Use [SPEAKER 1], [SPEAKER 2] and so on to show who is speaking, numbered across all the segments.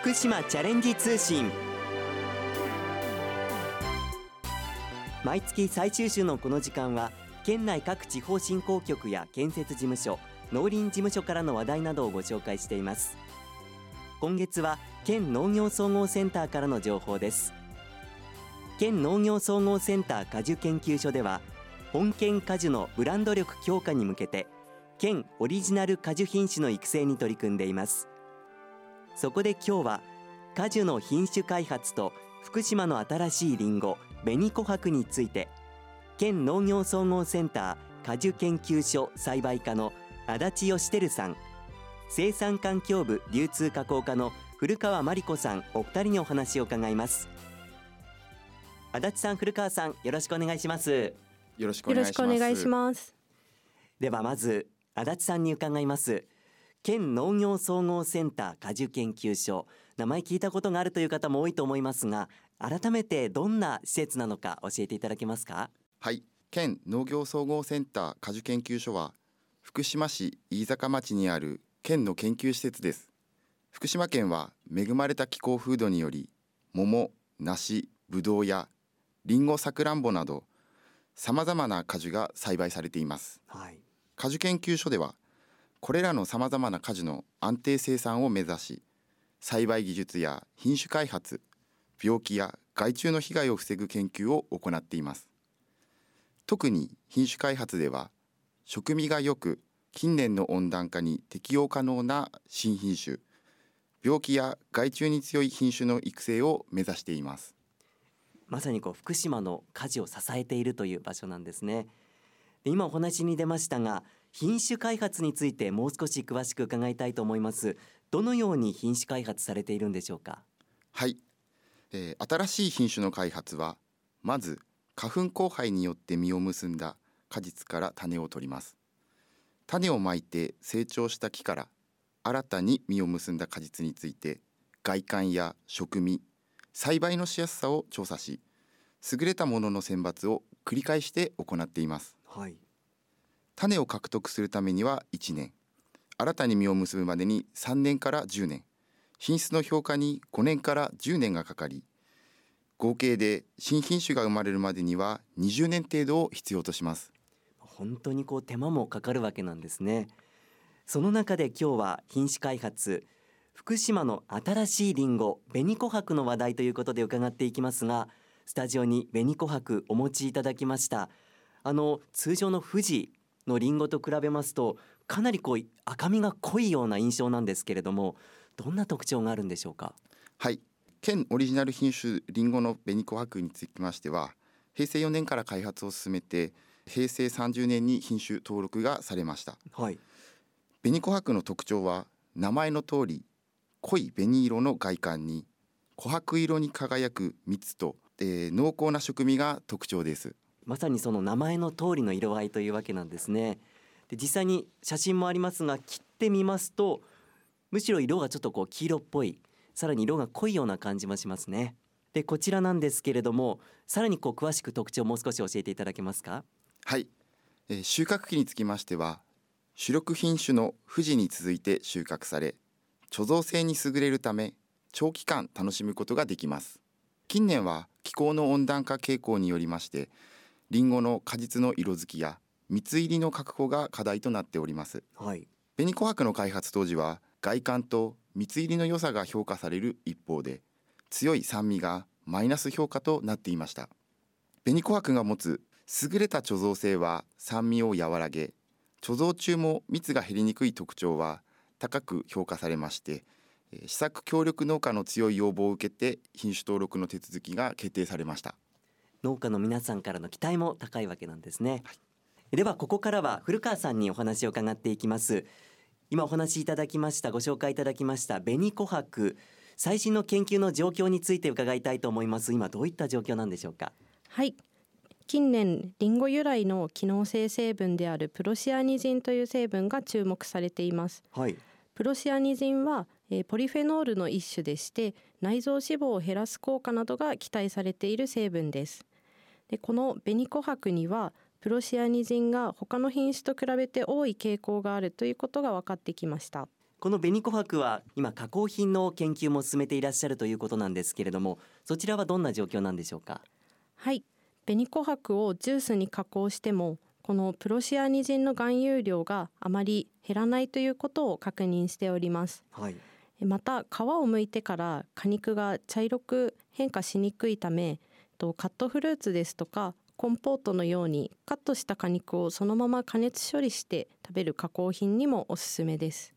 [SPEAKER 1] 福島チャレンジ通信。毎月最終週のこの時間は県内各地方振興局や建設事務所農林事務所からの話題などをご紹介しています。今月は県農業総合センターからの情報です。県農業総合センター果樹研究所では本県果樹のブランド力強化に向けて県オリジナル果樹品種の育成に取り組んでいます。そこで今日は果樹の品種開発と福島の新しいりんご紅琥珀について県農業総合センター果樹研究所栽培課の足立義輝さん生産環境部流通加工課の古川真理子さんお二人にお話を伺います。足立さん古川さんよろしくお願いします。
[SPEAKER 2] よろしく
[SPEAKER 3] よろしくお願いします。
[SPEAKER 1] ではまず足立さんに伺います県農業総合センター果樹研究所。名前聞いたことがあるという方も多いと思いますが改めてどんな施設なのか教えていただけますか？
[SPEAKER 2] はい。県農業総合センター果樹研究所は福島市飯坂町にある県の研究施設です。福島県は恵まれた気候風土により桃、梨、ぶどうやりんご、さくらんぼなどさまざまな果樹が栽培されています、
[SPEAKER 1] はい。
[SPEAKER 2] 果樹研究所ではこれらのさまざまな果樹の安定生産を目指し栽培技術や品種開発病気や害虫の被害を防ぐ研究を行っています。特に品種開発では食味が良く近年の温暖化に適応可能な新品種病気や害虫に強い品種の育成を目指しています。
[SPEAKER 1] まさにこう福島の果樹を支えているという場所なんですね。で今お話に出ましたが品種開発についてもう少し詳しく伺いたいと思います。どのように品種開発されているんでしょうか？
[SPEAKER 2] はい、えー新しい品種の開発はまず花粉交配によって実を結んだ果実から種を取ります。種をまいて成長した木から新たに実を結んだ果実について外観や食味栽培のしやすさを調査し優れたものの選抜を繰り返して行っています。
[SPEAKER 1] はい
[SPEAKER 2] 種を獲得するためには1年。新たに実を結ぶまでに3年から10年。品質の評価に5年から10年がかかり合計で新品種が生まれるまでには20年程度を必要とします。
[SPEAKER 1] 本当にこう手間もかかるわけなんですね。その中で今日は品種開発福島の新しいリンゴ紅琥珀の話題ということで伺っていきますがスタジオに紅琥珀お持ちいただきました。あの通常の富士のリンゴと比べますとかなりこう赤みが濃いような印象なんですけれどもどんな特徴があるんでしょうか？
[SPEAKER 2] はい。県オリジナル品種リンゴの紅琥珀につきましては平成4年から開発を進めて平成30年に品種登録がされました。
[SPEAKER 1] はい。
[SPEAKER 2] 紅琥珀の特徴は名前の通り濃い紅色の外観に琥珀色に輝く蜜と、えー濃厚な食味が特徴です
[SPEAKER 1] まさにその名前の通りの色合いというわけなんですね。で実際に写真もありますが切ってみますとむしろ色がちょっとこう黄色っぽいさらに色が濃いような感じもしますね。でこちらなんですけれどもさらにこう詳しく特徴をもう少し教えていただけますか？
[SPEAKER 2] はい、えー収穫期につきましては主力品種の富士に続いて収穫され貯蔵性に優れるため長期間楽しむことができます近年は気候の温暖化傾向によりましてリンゴの果実の色づきや蜜入りの確保が課題となっております。
[SPEAKER 1] はい。
[SPEAKER 2] 紅琥珀の開発当時は外観と蜜入りの良さが評価される一方で強い酸味がマイナス評価となっていました。紅琥珀が持つ優れた貯蔵性は酸味を和らげ貯蔵中も蜜が減りにくい特徴は高く評価されましてえー試作協力農家の強い要望を受けて品種登録の手続きが決定されました
[SPEAKER 1] 農家の皆さんからの期待も高いわけなんですね、ではここからは古川さんにお話を伺っていきます。今お話しいただきましたご紹介いただきました紅琥珀。最新の研究の状況について伺いたいと思います。今どういった状況なんでしょうか？
[SPEAKER 3] はい。近年リンゴ由来の機能性成分であるプロシアニジンという成分が注目されています。
[SPEAKER 1] はい。
[SPEAKER 3] プロシアニジンは、えーポリフェノールの一種でして内臓脂肪を減らす効果などが期待されている成分ですでこの紅琥珀にはプロシアニジンが他の品種と比べて多い傾向があるということが分かってきました。
[SPEAKER 1] この紅琥珀は今加工品の研究も進めていらっしゃるということなんですけれどもそちらはどんな状況なんでしょうか？
[SPEAKER 3] はい。紅琥珀をジュースに加工してもこのプロシアニジンの含有量があまり減らないということを確認しております。
[SPEAKER 1] はい。
[SPEAKER 3] また皮を剥いてから果肉が茶色く変化しにくいためとカットフルーツですとかコンポートのようにカットした果肉をそのまま加熱処理して食べる加工品にもおすすめです。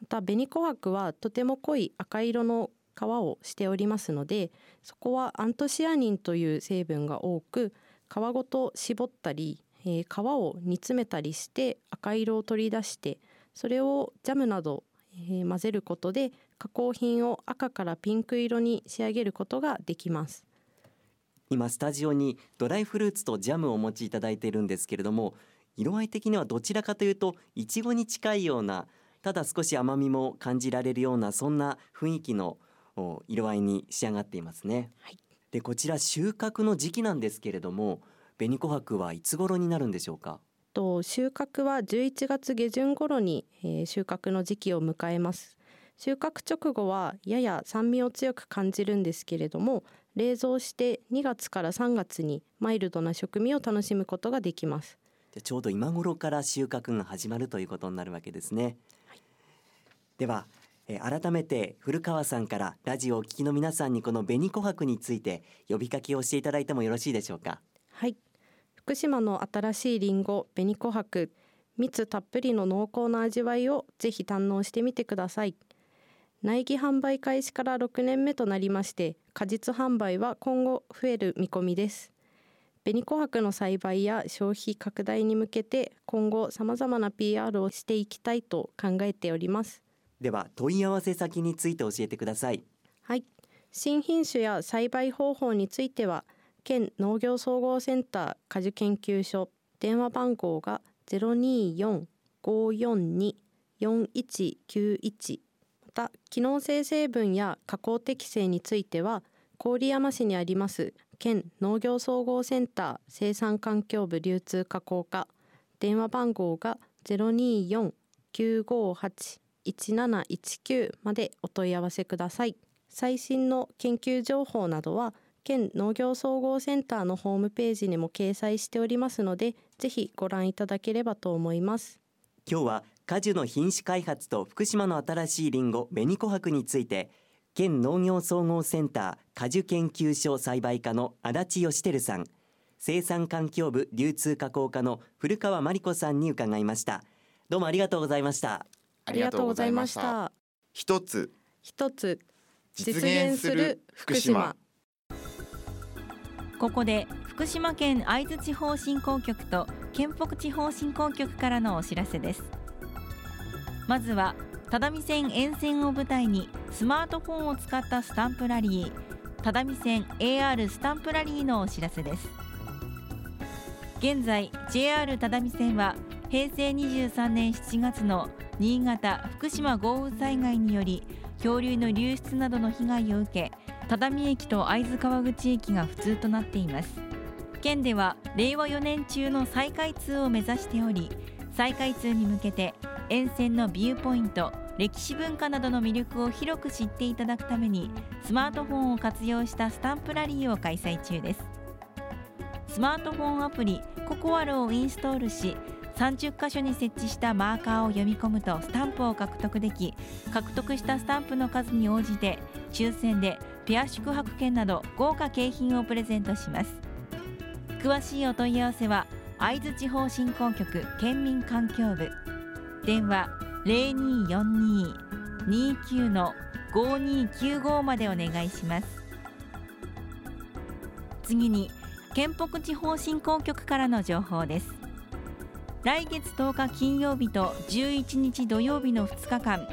[SPEAKER 3] また紅琥珀はとても濃い赤色の皮をしておりますのでそこはアントシアニンという成分が多く皮ごと絞ったり、えー皮を煮詰めたりして赤色を取り出してそれをジャムなど、えー混ぜることで加工品を赤からピンク色に仕上げることができます。
[SPEAKER 1] 今スタジオにドライフルーツとジャムをお持ちいただいているんですけれども色合い的にはどちらかというといちごに近いようなただ少し甘みも感じられるようなそんな雰囲気のお色合いに仕上がっていますね、
[SPEAKER 3] はい。
[SPEAKER 1] でこちら収穫の時期なんですけれども紅琥珀はいつ頃になるんでしょうか？
[SPEAKER 3] と収穫は11月下旬頃に、えー収穫の時期を迎えます。収穫直後はやや酸味を強く感じるんですけれども冷蔵して2月から3月にマイルドな食味を楽しむことができます。
[SPEAKER 1] じゃあちょうど今頃から収穫が始まるということになるわけですね、では、えー改めて古川さんからラジオをお聞きの皆さんにこの紅琥珀について呼びかけをしていただいてもよろしいでしょうか？
[SPEAKER 3] はい。福島の新しいリンゴ紅琥珀蜜たっぷりの濃厚な味わいをぜひ堪能してみてください苗木販売開始から6年目となりまして果実販売は今後増える見込みです。紅琥珀の栽培や消費拡大に向けて今後さまざまな PR をしていきたいと考えております。
[SPEAKER 1] では問い合わせ先について教えてください。
[SPEAKER 3] はい、新品種や栽培方法については県農業総合センター果樹研究所電話番号が024-542-4191また機能性成分や加工適性については郡山市にあります県農業総合センター生産環境部流通加工課電話番号が024-958-1719までお問い合わせください。最新の研究情報などは県農業総合センターのホームページにも掲載しておりますのでぜひご覧いただければと思います。
[SPEAKER 1] 今日は果樹の品種開発と福島の新しいリンゴ紅琥珀について県農業総合センター果樹研究所栽培課の足立義輝さん生産環境部流通加工課の古川真理子さんに伺いました。どうもありがとうございました。
[SPEAKER 2] ありがとうございました。一つ
[SPEAKER 3] 一つ
[SPEAKER 2] 実現する福島。
[SPEAKER 4] ここで福島県会津地方振興局と県北地方振興局からのお知らせですまずは只見線沿線を舞台にスマートフォンを使ったスタンプラリー。只見線 AR スタンプラリーのお知らせです。現在 JR 只見線は平成23年7月の新潟福島豪雨災害により漂流の流出などの被害を受け只見駅と会津川口駅が不通となっています。県では令和4年中の再開通を目指しており再開通に向けて沿線のビューポイント歴史文化などの魅力を広く知っていただくためにスマートフォンを活用したスタンプラリーを開催中です。スマートフォンアプリココアロをインストールし30箇所に設置したマーカーを読み込むとスタンプを獲得でき獲得したスタンプの数に応じて抽選でペア宿泊券など豪華景品をプレゼントします。詳しいお問い合わせは会津地方振興局県民環境部。電話0242-29の5295までお願いします。次に県北地方振興局からの情報です。来月10日金曜日と11日土曜日の2日間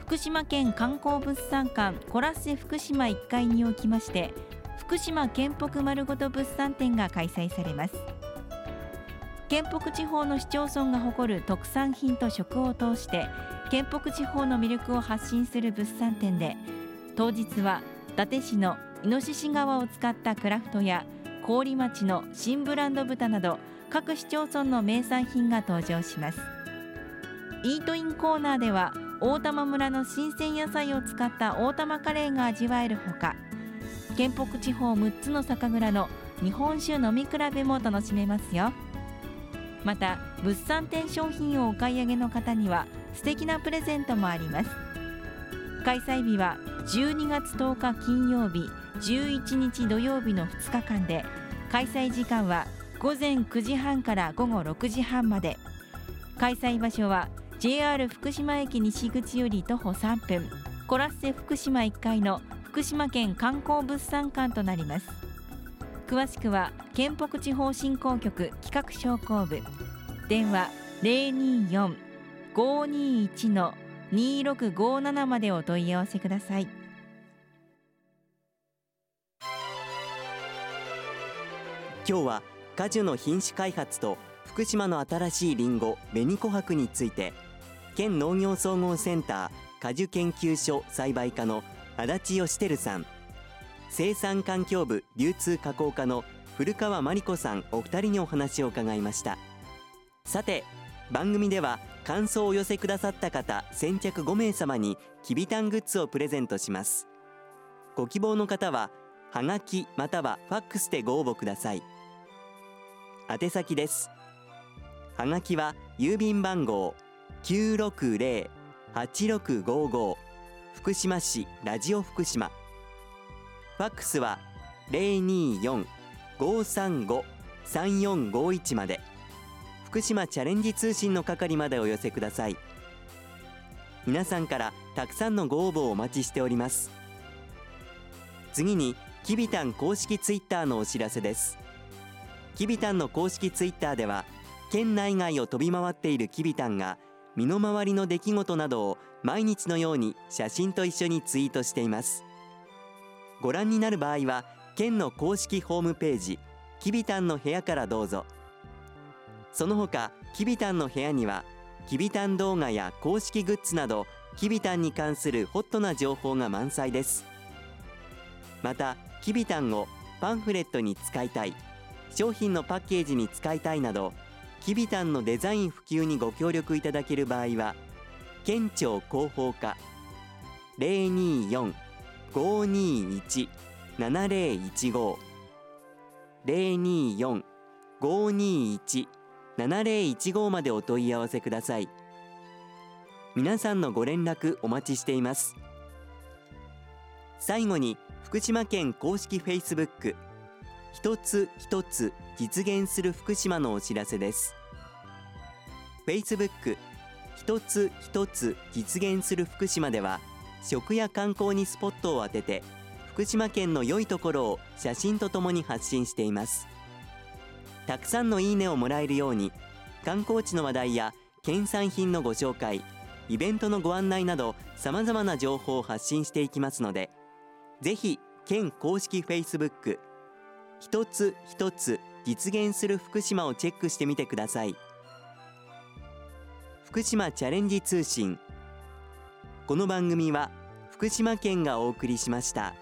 [SPEAKER 4] 福島県観光物産館コラッセ福島1階におきまして福島県北丸ごと物産展が開催されます。県北地方の市町村が誇る特産品と食を通して県北地方の魅力を発信する物産展で当日は伊達市のイノシシ川を使ったクラフトや郡町の新ブランド豚など各市町村の名産品が登場します。イートインコーナーでは大玉村の新鮮野菜を使った大玉カレーが味わえるほか県北地方6つの酒蔵の日本酒飲み比べも楽しめますよ。また物産展商品をお買い上げの方には素敵なプレゼントもあります。開催日は12月10日金曜日11日土曜日の2日間で開催時間は午前9時半から午後6時半まで。開催場所は JR 福島駅西口より徒歩3分コラッセ福島1階の福島県観光物産館となります。詳しくは県北地方振興局企画商工部。電話024-521-2657までお問い合わせください。
[SPEAKER 1] 今日は果樹の品種開発と福島の新しいりんご紅琥珀について県農業総合センター果樹研究所栽培課の足立義輝さん。生産環境部流通加工課の古川真理子さんお二人にお話を伺いました。さて番組では感想をお寄せくださった方先着5名様にきびたんグッズをプレゼントします。ご希望の方ははがきまたはファックスでご応募ください。宛先です。はがきは郵便番号960-8655福島市ラジオ福島。ファックスは024-535-3451まで。福島チャレンジ通信の係までお寄せください。皆さんからたくさんのご応募をお待ちしております。次にきびたん公式ツイッターのお知らせです。きびたんの公式ツイッターでは県内外を飛び回っているきびたんが身の回りの出来事などを毎日のように写真と一緒にツイートしています。ご覧になる場合は県の公式ホームページきびたんの部屋からどうぞ。その他きびたんの部屋にはきびたん動画や公式グッズなどきびたんに関するホットな情報が満載です。またきびたんをパンフレットに使いたい商品のパッケージに使いたいなどきびたんのデザイン普及にご協力いただける場合は県庁広報課0 2 4 024-521-7015 024-521-7015までお問い合わせください。皆さんのご連絡お待ちしています。最後に福島県公式 Facebook 一つ一つ実現する福島のお知らせです。Facebook 一つ一つ実現する福島では食や観光にスポットを当てて福島県の良いところを写真とともに発信しています。たくさんのいいねをもらえるように観光地の話題や県産品のご紹介イベントのご案内などさまざまな情報を発信していきますのでぜひ県公式 Facebook 一つ一つ実現する福島をチェックしてみてください。福島チャレンジ通信この番組は福島県がお送りしました。